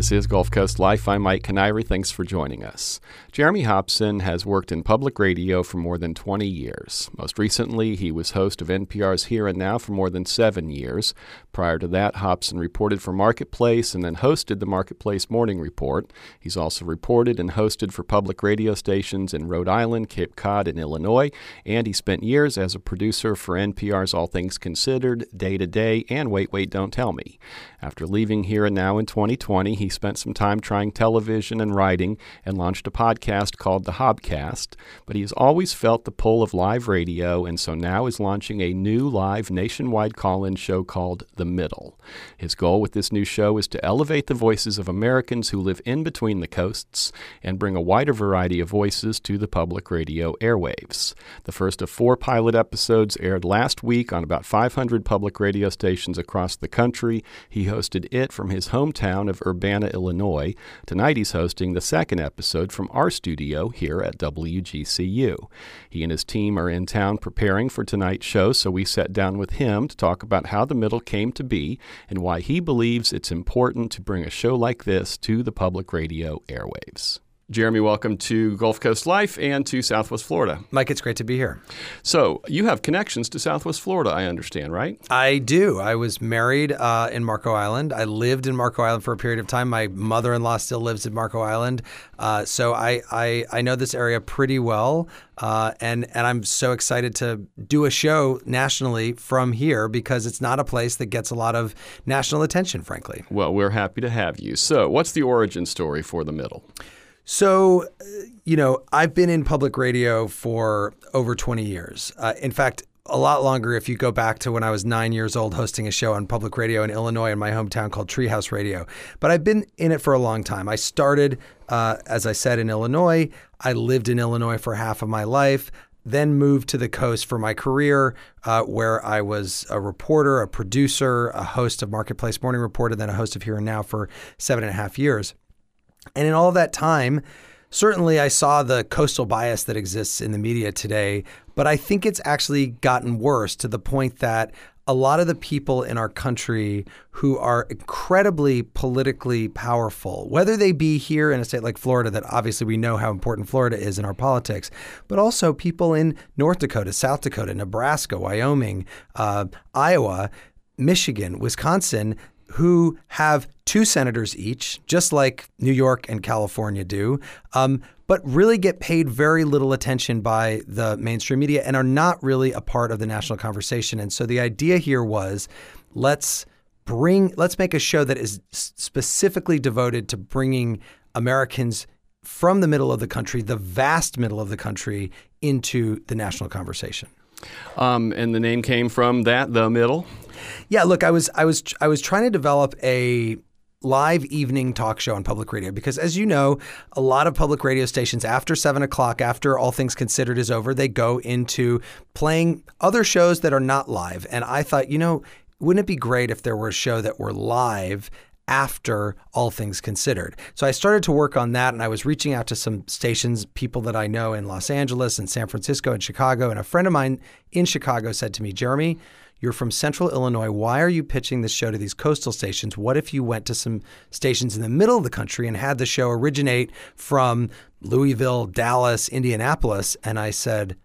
This is Gulf Coast Life. I'm Mike Kiniry. Thanks for joining us. Jeremy Hobson has worked in public radio for more than 20 years. Most recently, he was host of NPR's Here and Now for more than seven years. Prior to that, Hobson reported for Marketplace and then hosted the Marketplace Morning Report. He's also reported and hosted for public radio stations in Rhode Island, Cape Cod, and Illinois, and he spent years as a producer for NPR's All Things Considered, Day to Day, and Wait, Wait, Don't Tell Me. After leaving Here and Now in 2020, he spent some time trying television and writing and launched a podcast called The Hobcast. But he has always felt the pull of live radio and so now is launching a new live nationwide call in show called The Middle. His goal with this new show is to elevate the voices of Americans who live in between the coasts and bring a wider variety of voices to the public radio airwaves. The first of four pilot episodes aired last week on about 500 public radio stations across the country. He hosted it from his hometown of Urbana, Illinois. Tonight he's hosting the second episode from our studio here at WGCU. He and his team are in town preparing for tonight's show, so we sat down with him to talk about how the middle came to be and why he believes it's important to bring a show like this to the public radio airwaves. Jeremy, welcome to Gulf Coast Life and to Southwest Florida. Mike, it's great to be here. So, you have connections to Southwest Florida, I understand, right? I do. I was married uh, in Marco Island. I lived in Marco Island for a period of time. My mother in law still lives in Marco Island. Uh, so, I, I, I, know this area pretty well. Uh, and, and I'm so excited to do a show nationally from here because it's not a place that gets a lot of national attention, frankly. Well, we're happy to have you. So, what's the origin story for the middle? So, you know, I've been in public radio for over 20 years. Uh, in fact, a lot longer if you go back to when I was nine years old hosting a show on public radio in Illinois in my hometown called Treehouse Radio. But I've been in it for a long time. I started, uh, as I said, in Illinois. I lived in Illinois for half of my life then moved to the coast for my career, uh, where I was a reporter, a producer, a host of Marketplace Morning Report, and then a host of Here and Now for seven and a half years. And in all that time, certainly I saw the coastal bias that exists in the media today, but I think it's actually gotten worse to the point that a lot of the people in our country who are incredibly politically powerful, whether they be here in a state like Florida, that obviously we know how important Florida is in our politics, but also people in North Dakota, South Dakota, Nebraska, Wyoming, uh, Iowa, Michigan, Wisconsin, who have two senators each, just like New York and California do, um, but really get paid very little attention by the mainstream media and are not really a part of the national conversation. And so the idea here was let's bring, let's make a show that is specifically devoted to bringing Americans from the middle of the country, the vast middle of the country, into the national conversation. Um, and the name came from that, the middle. Yeah, look, I was I was I was trying to develop a live evening talk show on public radio because as you know a lot of public radio stations after 7 o'clock after all things considered is over they go into playing other shows that are not live and i thought you know wouldn't it be great if there were a show that were live after all things considered. So I started to work on that and I was reaching out to some stations, people that I know in Los Angeles and San Francisco and Chicago. And a friend of mine in Chicago said to me, Jeremy, you're from central Illinois. Why are you pitching this show to these coastal stations? What if you went to some stations in the middle of the country and had the show originate from Louisville, Dallas, Indianapolis? And I said,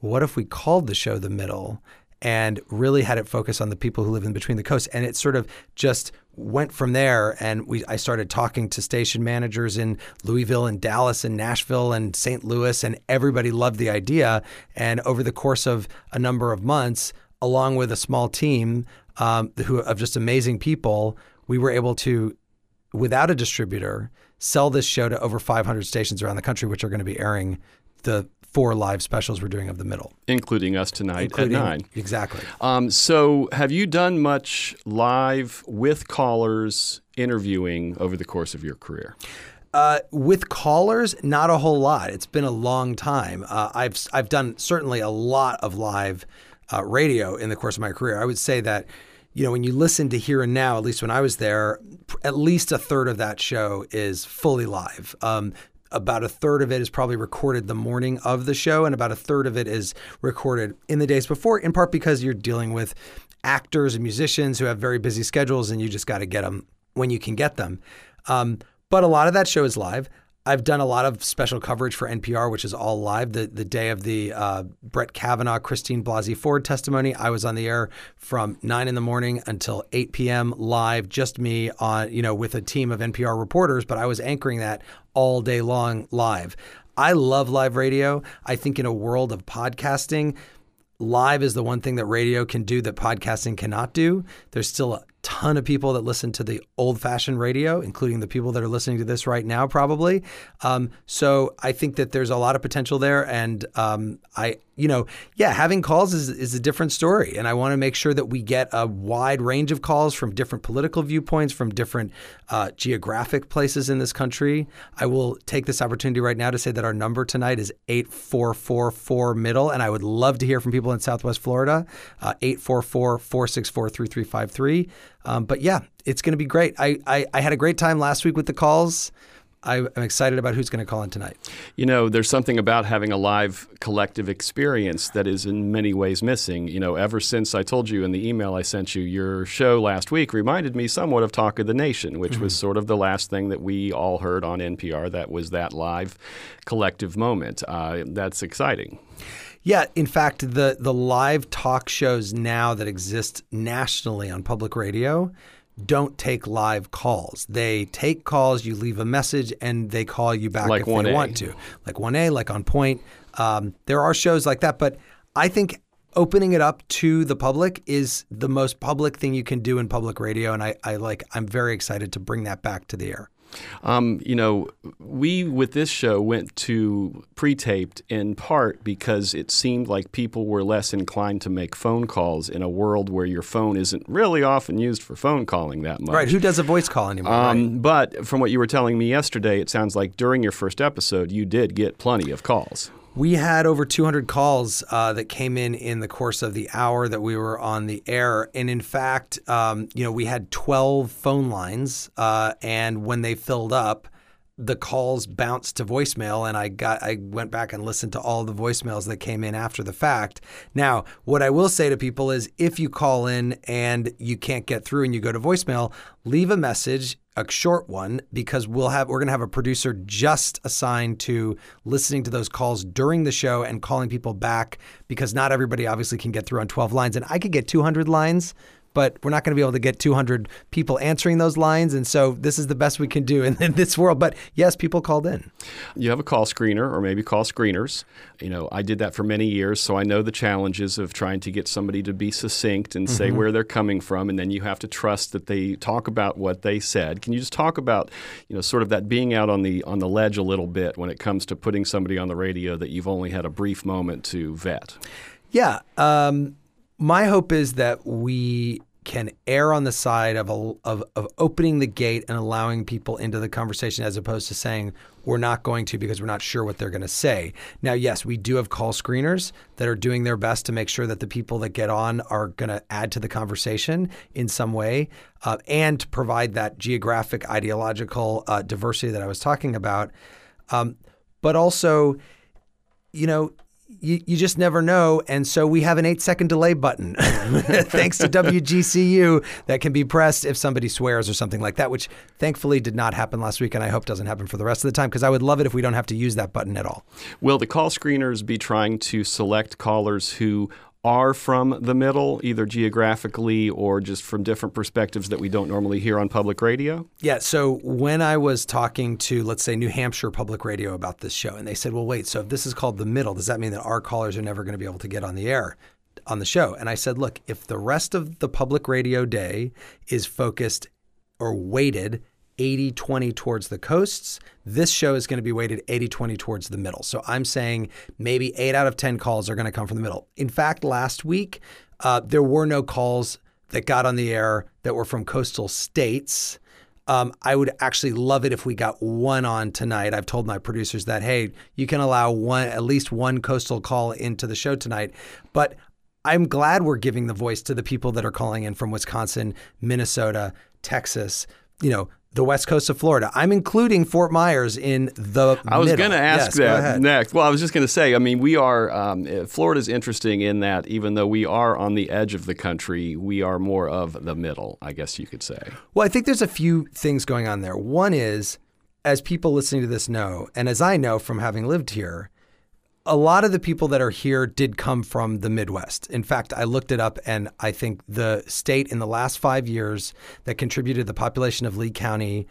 what if we called the show The Middle and really had it focus on the people who live in between the coasts? And it sort of just went from there and we I started talking to station managers in Louisville and Dallas and Nashville and St. Louis and everybody loved the idea and over the course of a number of months along with a small team um, who of just amazing people, we were able to, without a distributor, sell this show to over 500 stations around the country, which are going to be airing the four live specials we're doing of the middle, including us tonight including, at nine. Exactly. Um, so, have you done much live with callers interviewing over the course of your career? Uh, with callers, not a whole lot. It's been a long time. Uh, I've I've done certainly a lot of live uh, radio in the course of my career. I would say that, you know, when you listen to Here and Now, at least when I was there, at least a third of that show is fully live. Um, about a third of it is probably recorded the morning of the show, and about a third of it is recorded in the days before, in part because you're dealing with actors and musicians who have very busy schedules and you just got to get them when you can get them. Um, but a lot of that show is live. I've done a lot of special coverage for NPR, which is all live. The the day of the uh, Brett Kavanaugh, Christine Blasey Ford testimony, I was on the air from nine in the morning until eight p.m. live, just me on you know with a team of NPR reporters. But I was anchoring that all day long live. I love live radio. I think in a world of podcasting, live is the one thing that radio can do that podcasting cannot do. There's still a ton of people that listen to the old fashioned radio, including the people that are listening to this right now, probably. Um, so I think that there's a lot of potential there. And um, I, you know, yeah, having calls is, is a different story. And I want to make sure that we get a wide range of calls from different political viewpoints, from different uh, geographic places in this country. I will take this opportunity right now to say that our number tonight is 8444 middle. And I would love to hear from people in Southwest Florida, uh, 844 464 3353. Um, but yeah, it's going to be great. I, I, I had a great time last week with the calls. I, am excited about who's going to call in tonight. You know, there's something about having a live collective experience that is in many ways missing. You know, ever since I told you in the email I sent you, your show last week reminded me somewhat of Talk of the Nation, which mm-hmm. was sort of the last thing that we all heard on NPR that was that live collective moment. Uh, that's exciting. Yeah, in fact, the the live talk shows now that exist nationally on public radio don't take live calls. They take calls, you leave a message, and they call you back like if 1A. they want to. Like 1A, like On Point. Um, there are shows like that, but I think opening it up to the public is the most public thing you can do in public radio, and I, I like. I'm very excited to bring that back to the air. Um, you know, we with this show went to pre-taped in part because it seemed like people were less inclined to make phone calls in a world where your phone isn't really often used for phone calling that much. Right. Who does a voice call anymore? Um, right? But from what you were telling me yesterday, it sounds like during your first episode, you did get plenty of calls. We had over 200 calls uh, that came in in the course of the hour that we were on the air, and in fact, um, you know, we had 12 phone lines, uh, and when they filled up, the calls bounced to voicemail and I got I went back and listened to all the voicemails that came in after the fact. Now, what I will say to people is if you call in and you can't get through and you go to voicemail, leave a message, a short one because we'll have we're going to have a producer just assigned to listening to those calls during the show and calling people back because not everybody obviously can get through on 12 lines. And I could get 200 lines but we're not going to be able to get 200 people answering those lines. And so this is the best we can do in, in, this world. But yes, people called in. You have a call screener or maybe call screeners. You know, I did that for many years, so I know the challenges of trying to get somebody to be succinct and say mm-hmm. where they're coming from, and then you have to trust that they talk about what they said. Can you just talk about, you know, sort of that being out on the on the ledge a little bit when it comes to putting somebody on the radio that you've only had a brief moment to vet? Yeah. Um, my hope is that we can err on the side of, a, of, of opening the gate and allowing people into the conversation as opposed to saying we're not going to because we're not sure what they're going to say. Now, yes, we do have call screeners that are doing their best to make sure that the people that get on are going to add to the conversation in some way uh, and provide that geographic ideological uh, diversity that I was talking about. Um, but also, you know, you, you just never know. And so we have an eight second delay button, thanks to WGCU, that can be pressed if somebody swears or something like that, which thankfully did not happen last week. And I hope doesn't happen for the rest of the time because I would love it if we don't have to use that button at all. Will the call screeners be trying to select callers who are from the middle, either geographically or just from different perspectives that we don't normally hear on public radio? Yeah. So when I was talking to, let's say, New Hampshire Public Radio about this show, and they said, well, wait, so if this is called the middle, does that mean that our callers are never going to be able to get on the air? On the show. And I said, look, if the rest of the public radio day is focused or weighted 80 20 towards the coasts. This show is going to be weighted 80 20 towards the middle. So I'm saying maybe eight out of 10 calls are going to come from the middle. In fact, last week, uh, there were no calls that got on the air that were from coastal states. Um, I would actually love it if we got one on tonight. I've told my producers that, hey, you can allow one, at least one coastal call into the show tonight. But I'm glad we're giving the voice to the people that are calling in from Wisconsin, Minnesota, Texas, you know, the west coast of Florida. I'm including Fort Myers in the. I was going to ask yes, that next. Well, I was just going to say, I mean, we are, um, eh, Florida's interesting in that even though we are on the edge of the country, we are more of the middle, I guess you could say. Well, I think there's a few things going on there. One is, as people listening to this know, and as I know from having lived here, a lot of the people that are here did come from the Midwest. In fact, I looked it up, and I think the state in the last five years that contributed the population of Lee County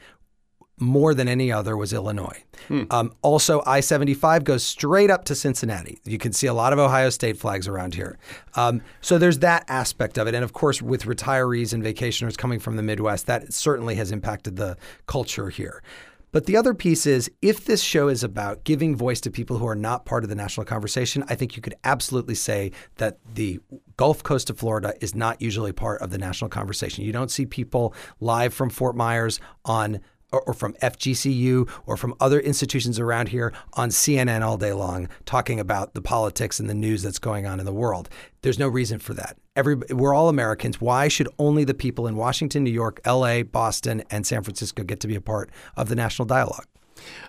more than any other was Illinois. Hmm. Um, also, I 75 goes straight up to Cincinnati. You can see a lot of Ohio State flags around here. Um, so there's that aspect of it. And of course, with retirees and vacationers coming from the Midwest, that certainly has impacted the culture here. But the other piece is if this show is about giving voice to people who are not part of the national conversation, I think you could absolutely say that the Gulf Coast of Florida is not usually part of the national conversation. You don't see people live from Fort Myers on or, from FGCU or from other institutions around here on CNN all day long talking about the politics and the news that's going on in the world. There's no reason for that. Every, we're all Americans. Why should only the people in Washington, New York, LA, Boston, and San Francisco get to be a part of the national dialogue?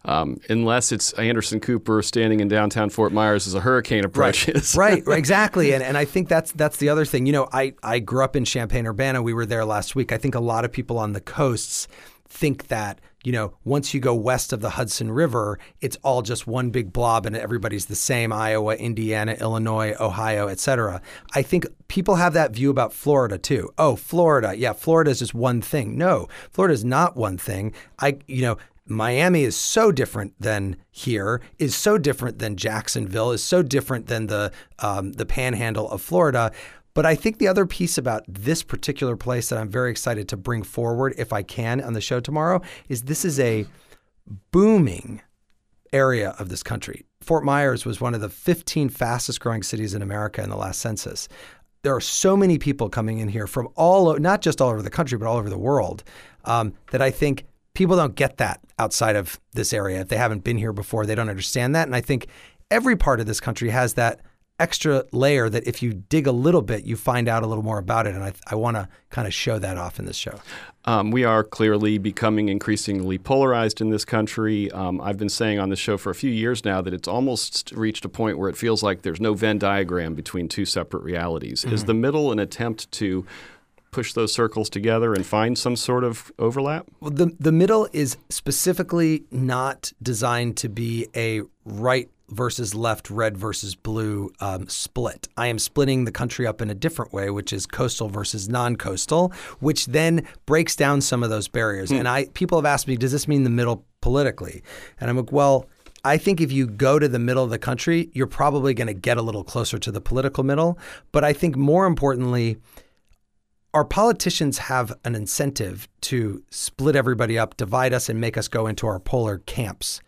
Um, unless it's Anderson Cooper standing in downtown Fort Myers as a hurricane approaches. Right, right exactly. And, and I think that's that's the other thing. You know, I, I grew up in Champaign Urbana. We were there last week. I think a lot of people on the coasts think that you know once you go west of the Hudson River, it's all just one big blob and everybody's the same. Iowa, Indiana, Illinois, Ohio, etc. I think people have that view about Florida too. Oh, Florida, yeah, Florida is just one thing. No, Florida is not one thing. I you know Miami is so different than here, is so different than Jacksonville, is so different than the um, the Panhandle of Florida. But I think the other piece about this particular place that I'm very excited to bring forward, if I can, on the show tomorrow, is this is a booming area of this country. Fort Myers was one of the 15 fastest growing cities in America in the last census. There are so many people coming in here from all, not just all over the country, but all over the world, um, that I think people don't get that outside of this area. If they haven't been here before, they don't understand that. And I think every part of this country has that extra layer that if you dig a little bit, you find out a little more about it. And I, I want to kind of show that off in this show. Um, we are clearly becoming increasingly polarized in this country. Um, I've been saying on the show for a few years now that it's almost reached a point where it feels like there's no Venn diagram between two separate realities. Mm-hmm. Is the middle an attempt to push those circles together and find some sort of overlap? Well, the the middle is specifically not designed to be a right versus left, red versus blue um, split. I am splitting the country up in a different way, which is coastal versus non-coastal, which then breaks down some of those barriers. Hmm. And I people have asked me, does this mean the middle politically? And I'm like, well. I think if you go to the middle of the country, you're probably going to get a little closer to the political middle. But I think more importantly, our politicians have an incentive to split everybody up, divide us, and make us go into our polar camps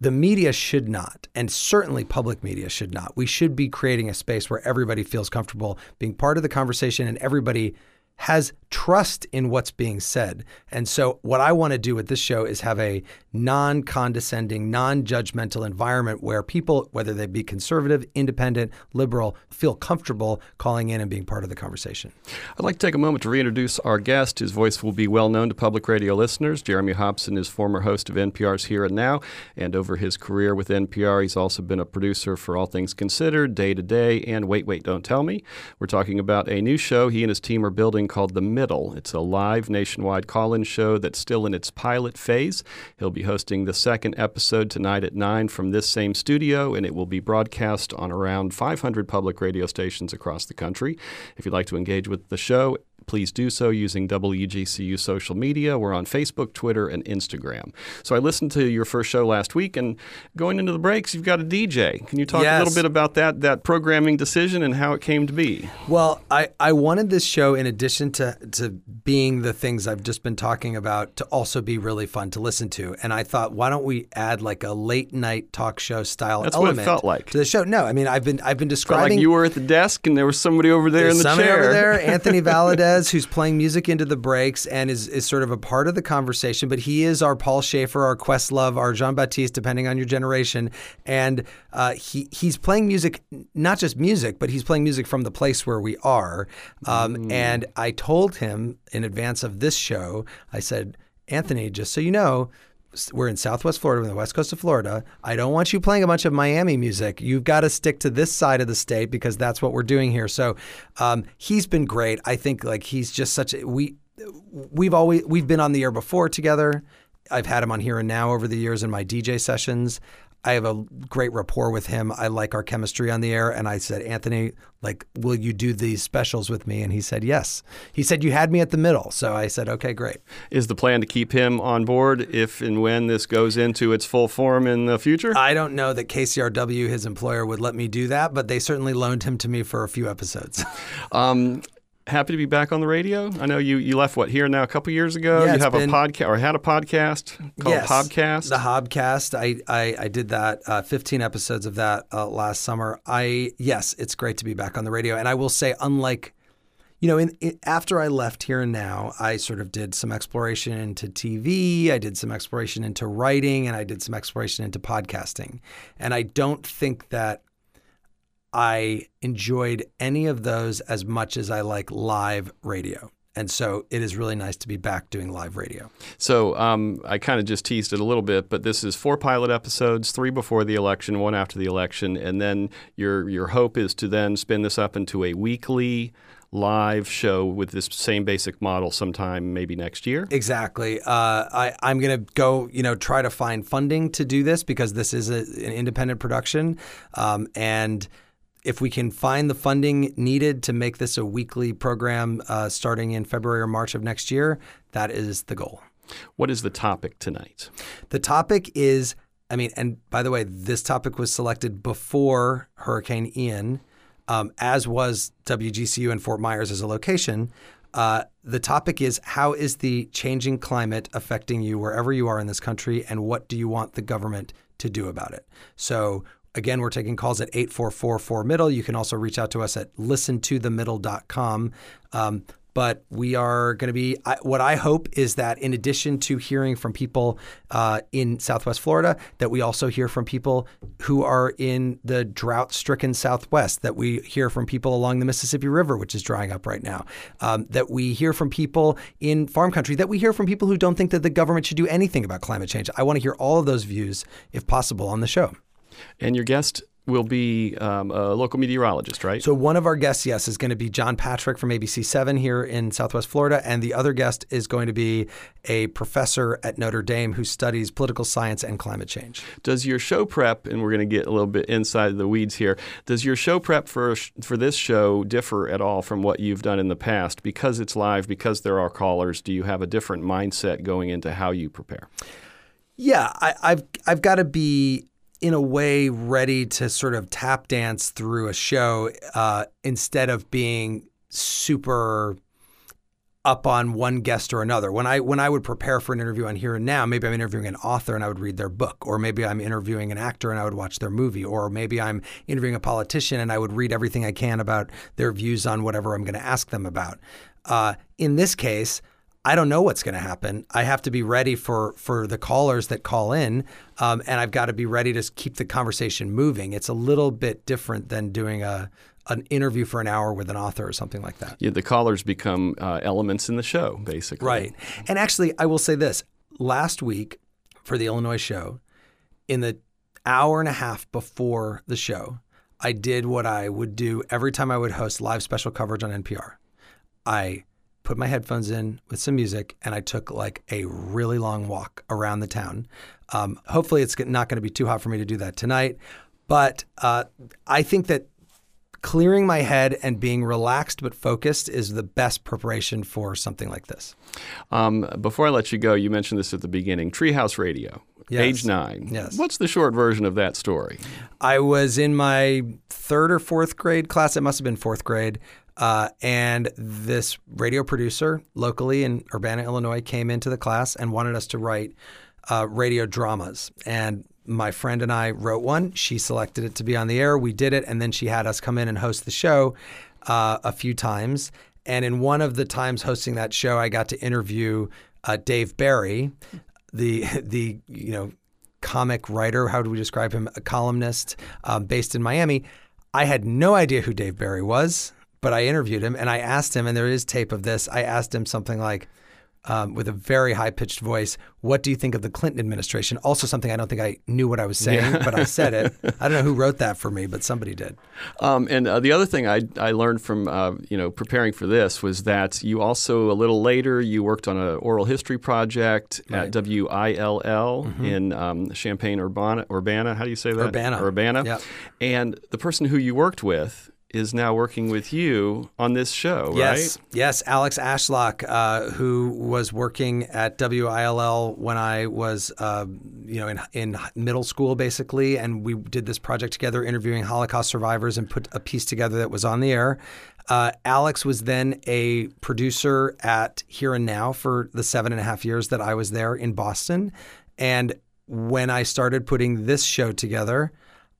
the media should not, and certainly public media should not. We should be creating a space where everybody feels comfortable being part of the conversation and everybody has trust in what's being said. And so, what I want to do with this show is have a non condescending, non judgmental environment where people, whether they be conservative, independent, liberal, feel comfortable calling in and being part of the conversation. I'd like to take a moment to reintroduce our guest. His voice will be well known to public radio listeners. Jeremy Hobson is former host of NPR's Here and Now, and over his career with NPR, he's also been a producer for All Things Considered, Day to Day, and Wait, Wait, Don't Tell Me. We're talking about a new show he and his team are building called The Middle. It's a live nationwide call in show that's still in its pilot phase. He'll be hosting the second episode tonight at 9 from this same studio, and it will be broadcast on around 500 public radio stations across the country. If you'd like to engage with the show, please do so using WGCU social media. We're on Facebook, Twitter, and Instagram. So I listened to your first show last week, and going into the breaks, you've got a DJ. Can you talk yes. a little bit about that that programming decision and how it came to be? Well, I, I wanted this show, in addition to to being the things I've just been talking about, to also be really fun to listen to. And I thought, why don't we add like a late night talk show style That's element what it felt like. to the show? No, I mean I've been I've been describing. like you were at the desk and there was somebody over there in the somebody chair. over there, Anthony Valadez who's playing music into the breaks and is, is sort of a part of the conversation, but he is our Paul Shaffer, our Questlove, our Jon Batiste, depending on your generation. And uh, he he's playing music, not just music, but he's playing music from the place where we are. Um, mm. And I told him in advance of this show, I said, Anthony, just so you know, we're in Southwest Florida, we're on the west coast of Florida. I don't want you playing a bunch of Miami music. You've got to stick to this side of the state because that's what we're doing here. So um, he's been great. I think like he's just such a we we've always we've been on the air before together. I've had him on here and now over the years in my DJ sessions. I have a great rapport with him. I like our chemistry on the air. And I said, Anthony, like, will you do these specials with me? And he said, yes. He said, you had me at the middle. So I said, okay, great. Is the plan to keep him on board if and when this goes into its full form in the future? I don't know that KCRW, his employer, would let me do that, but they certainly loaned him to me for a few episodes. Um, happy to be back on the radio. I know you, you left what here now a couple years ago. Yeah, you have been- a podcast or had a podcast called Yes. Podcast. The Hobcast. I, I, I did that, uh, 15 episodes of that uh, last summer. I Yes, it's great to be back on the radio. And I will say, unlike, you know, in, in, after I left here and now, I sort of did some exploration into TV. I did some exploration into writing and I did some exploration into podcasting. And I don't think that I enjoyed any of those as much as I like live radio. And so it is really nice to be back doing live radio. So um, I kind of just teased it a little bit, but this is four pilot episodes, three before the election, one after the election, and then your your hope is to then spin this up into a weekly live show with this same basic model sometime maybe next year. Exactly. Uh, I, I'm going to go, you know, try to find funding to do this because this is a, an independent production. Um, and if we can find the funding needed to make this a weekly program uh, starting in February or March of next year, that is the goal. What is the topic tonight? The topic is, I mean, and by the way, this topic was selected before Hurricane Ian, um, as was WGCU and Fort Myers as a location. Uh, the topic is how is the changing climate affecting you wherever you are in this country, and what do you want the government to do about it? So, again, we're taking calls at 8444 middle. You can also reach out to us at listentothemiddle.com. Um, but we are going to be I, what I hope is that in addition to hearing from people uh, in Southwest Florida, that we also hear from people who are in the drought-stricken Southwest. That we hear from people along the Mississippi River, which is drying up right now. Um, that we hear from people in farm country. That we hear from people who don't think that the government should do anything about climate change. I want to hear all of those views, if possible, on the show. And your guest will be um, a local meteorologist, right? So one of our guests, yes, is going to be John Patrick from ABC7 here in Southwest Florida, and the other guest is going to be a professor at Notre Dame who studies political science and climate change. Does your show prep, and we're going to get a little bit inside the weeds here, does your show prep for for this show differ at all from what you've done in the past? Because it's live, because there are callers, do you have a different mindset going into how you prepare? Yeah, I, I've I've got to be in a way ready to sort of tap dance through a show uh, instead of being super up on one guest or another. When I when I would prepare for an interview on Here and Now, maybe I'm interviewing an author and I would read their book, or maybe I'm interviewing an actor and I would watch their movie, or maybe I'm interviewing a politician and I would read everything I can about their views on whatever I'm going to ask them about. Uh, in this case, I don't know what's going to happen. I have to be ready for for the callers that call in, um, and I've got to be ready to keep the conversation moving. It's a little bit different than doing a an interview for an hour with an author or something like that. Yeah, the callers become uh, elements in the show, basically. Right. And actually, I will say this: last week for the Illinois show, in the hour and a half before the show, I did what I would do every time I would host live special coverage on NPR. I put my headphones in with some music and I took like a really long walk around the town. Um, hopefully, it's not going to be too hot for me to do that tonight. But uh, I think that clearing my head and being relaxed but focused is the best preparation for something like this. Um, before I let you go, you mentioned this at the beginning Treehouse Radio, Yes. age nine. Yes. What's the short version of that story? I was in my third or fourth grade class. It must have been fourth grade. Uh, and this radio producer locally in Urbana, Illinois, came into the class and wanted us to write uh, radio dramas. And my friend and I wrote one. She selected it to be on the air. We did it. And then she had us come in and host the show uh, a few times. And in one of the times hosting that show, I got to interview uh, Dave Barry, the the you know comic writer. How do we describe him? A columnist um, based in Miami. I had no idea who Dave Barry was, but I interviewed him and I asked him, and there is tape of this. I asked him something like, um, with a very high pitched voice, What do you think of the Clinton administration? Also, something I don't think I knew what I was saying, yeah. but I said it. I don't know who wrote that for me, but somebody did. Um, and uh, the other thing I, I learned from uh, you know preparing for this was that you also a little later you worked on an oral history project right. at WILL mm-hmm. in um, Champaign Urbana. Urbana, how do you say that? Urbana. Urbana. Yep. And the person who you worked with is now working with you on this show, yes. right? Yes, Alex Ashlock, uh, who was working at WILL when I was, uh, you know, in, in middle school, basically, and we did this project together, interviewing Holocaust survivors, and put a piece together that was on the air. Uh, Alex was then a producer at Here and Now for the seven and a half years that I was there in Boston, and when I started putting this show together,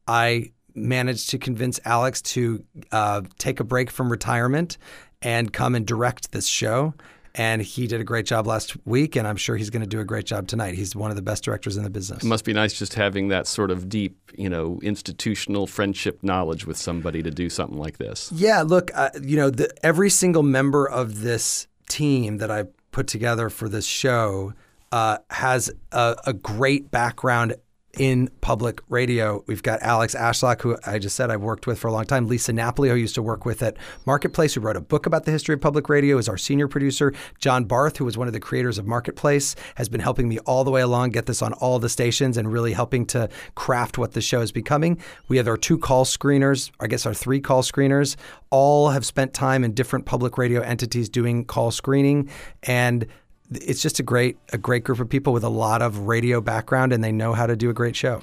I managed to convince Alex to uh, take a break from retirement and come and direct this show. And he did a great job last week, and I'm sure he's going to do a great job tonight. He's one of the best directors in the business. It must be nice just having that sort of deep, you know, institutional friendship knowledge with somebody to do something like this. Yeah, look, uh, you know, the, every single member of this team that I put together for this show uh, has a, a great background in public radio. We've got Alex Ashlock, who I just said I've worked with for a long time. Lisa Napoli, who I used to work with at Marketplace, who wrote a book about the history of public radio, is our senior producer. John Barth, who was one of the creators of Marketplace, has been helping me all the way along, get this on all the stations, and really helping to craft what the show is becoming. We have our two call screeners, I guess our three call screeners, all have spent time in different public radio entities doing call screening. And it's just a great a great group of people with a lot of radio background and they know how to do a great show.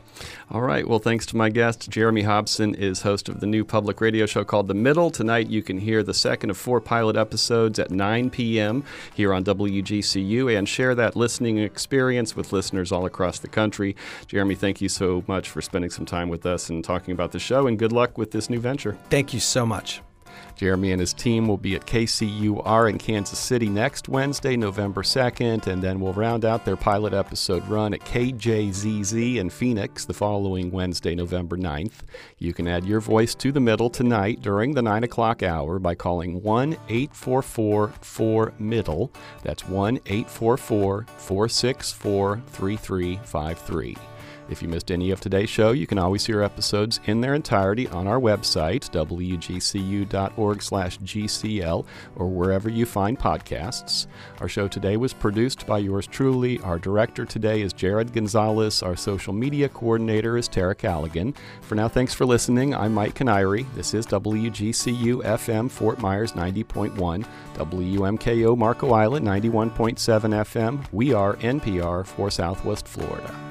All right. Well, thanks to my guest, Jeremy Hobson is host of the new public radio show called The Middle. Tonight you can hear the second of four pilot episodes at 9 p.m. here on WGCU and share that listening experience with listeners all across the country. Jeremy, thank you so much for spending some time with us and talking about the show and good luck with this new venture. Thank you so much. Jeremy and his team will be at KCUR in Kansas City next Wednesday, November 2nd, and then we'll round out their pilot episode run at KJZZ in Phoenix the following Wednesday, November 9th. You can add your voice to the middle tonight during the 9 o'clock hour by calling 1 844 4 Middle. That's 1 844 464 3353. If you missed any of today's show, you can always hear episodes in their entirety on our website, wgcu.org/gcl, or wherever you find podcasts. Our show today was produced by yours truly. Our director today is Jared Gonzalez. Our social media coordinator is Tara Callaghan. For now, thanks for listening. I'm Mike Kiniry. This is WGCU FM Fort Myers 90.1, WMKO Marco Island 91.7 FM. We are NPR for Southwest Florida.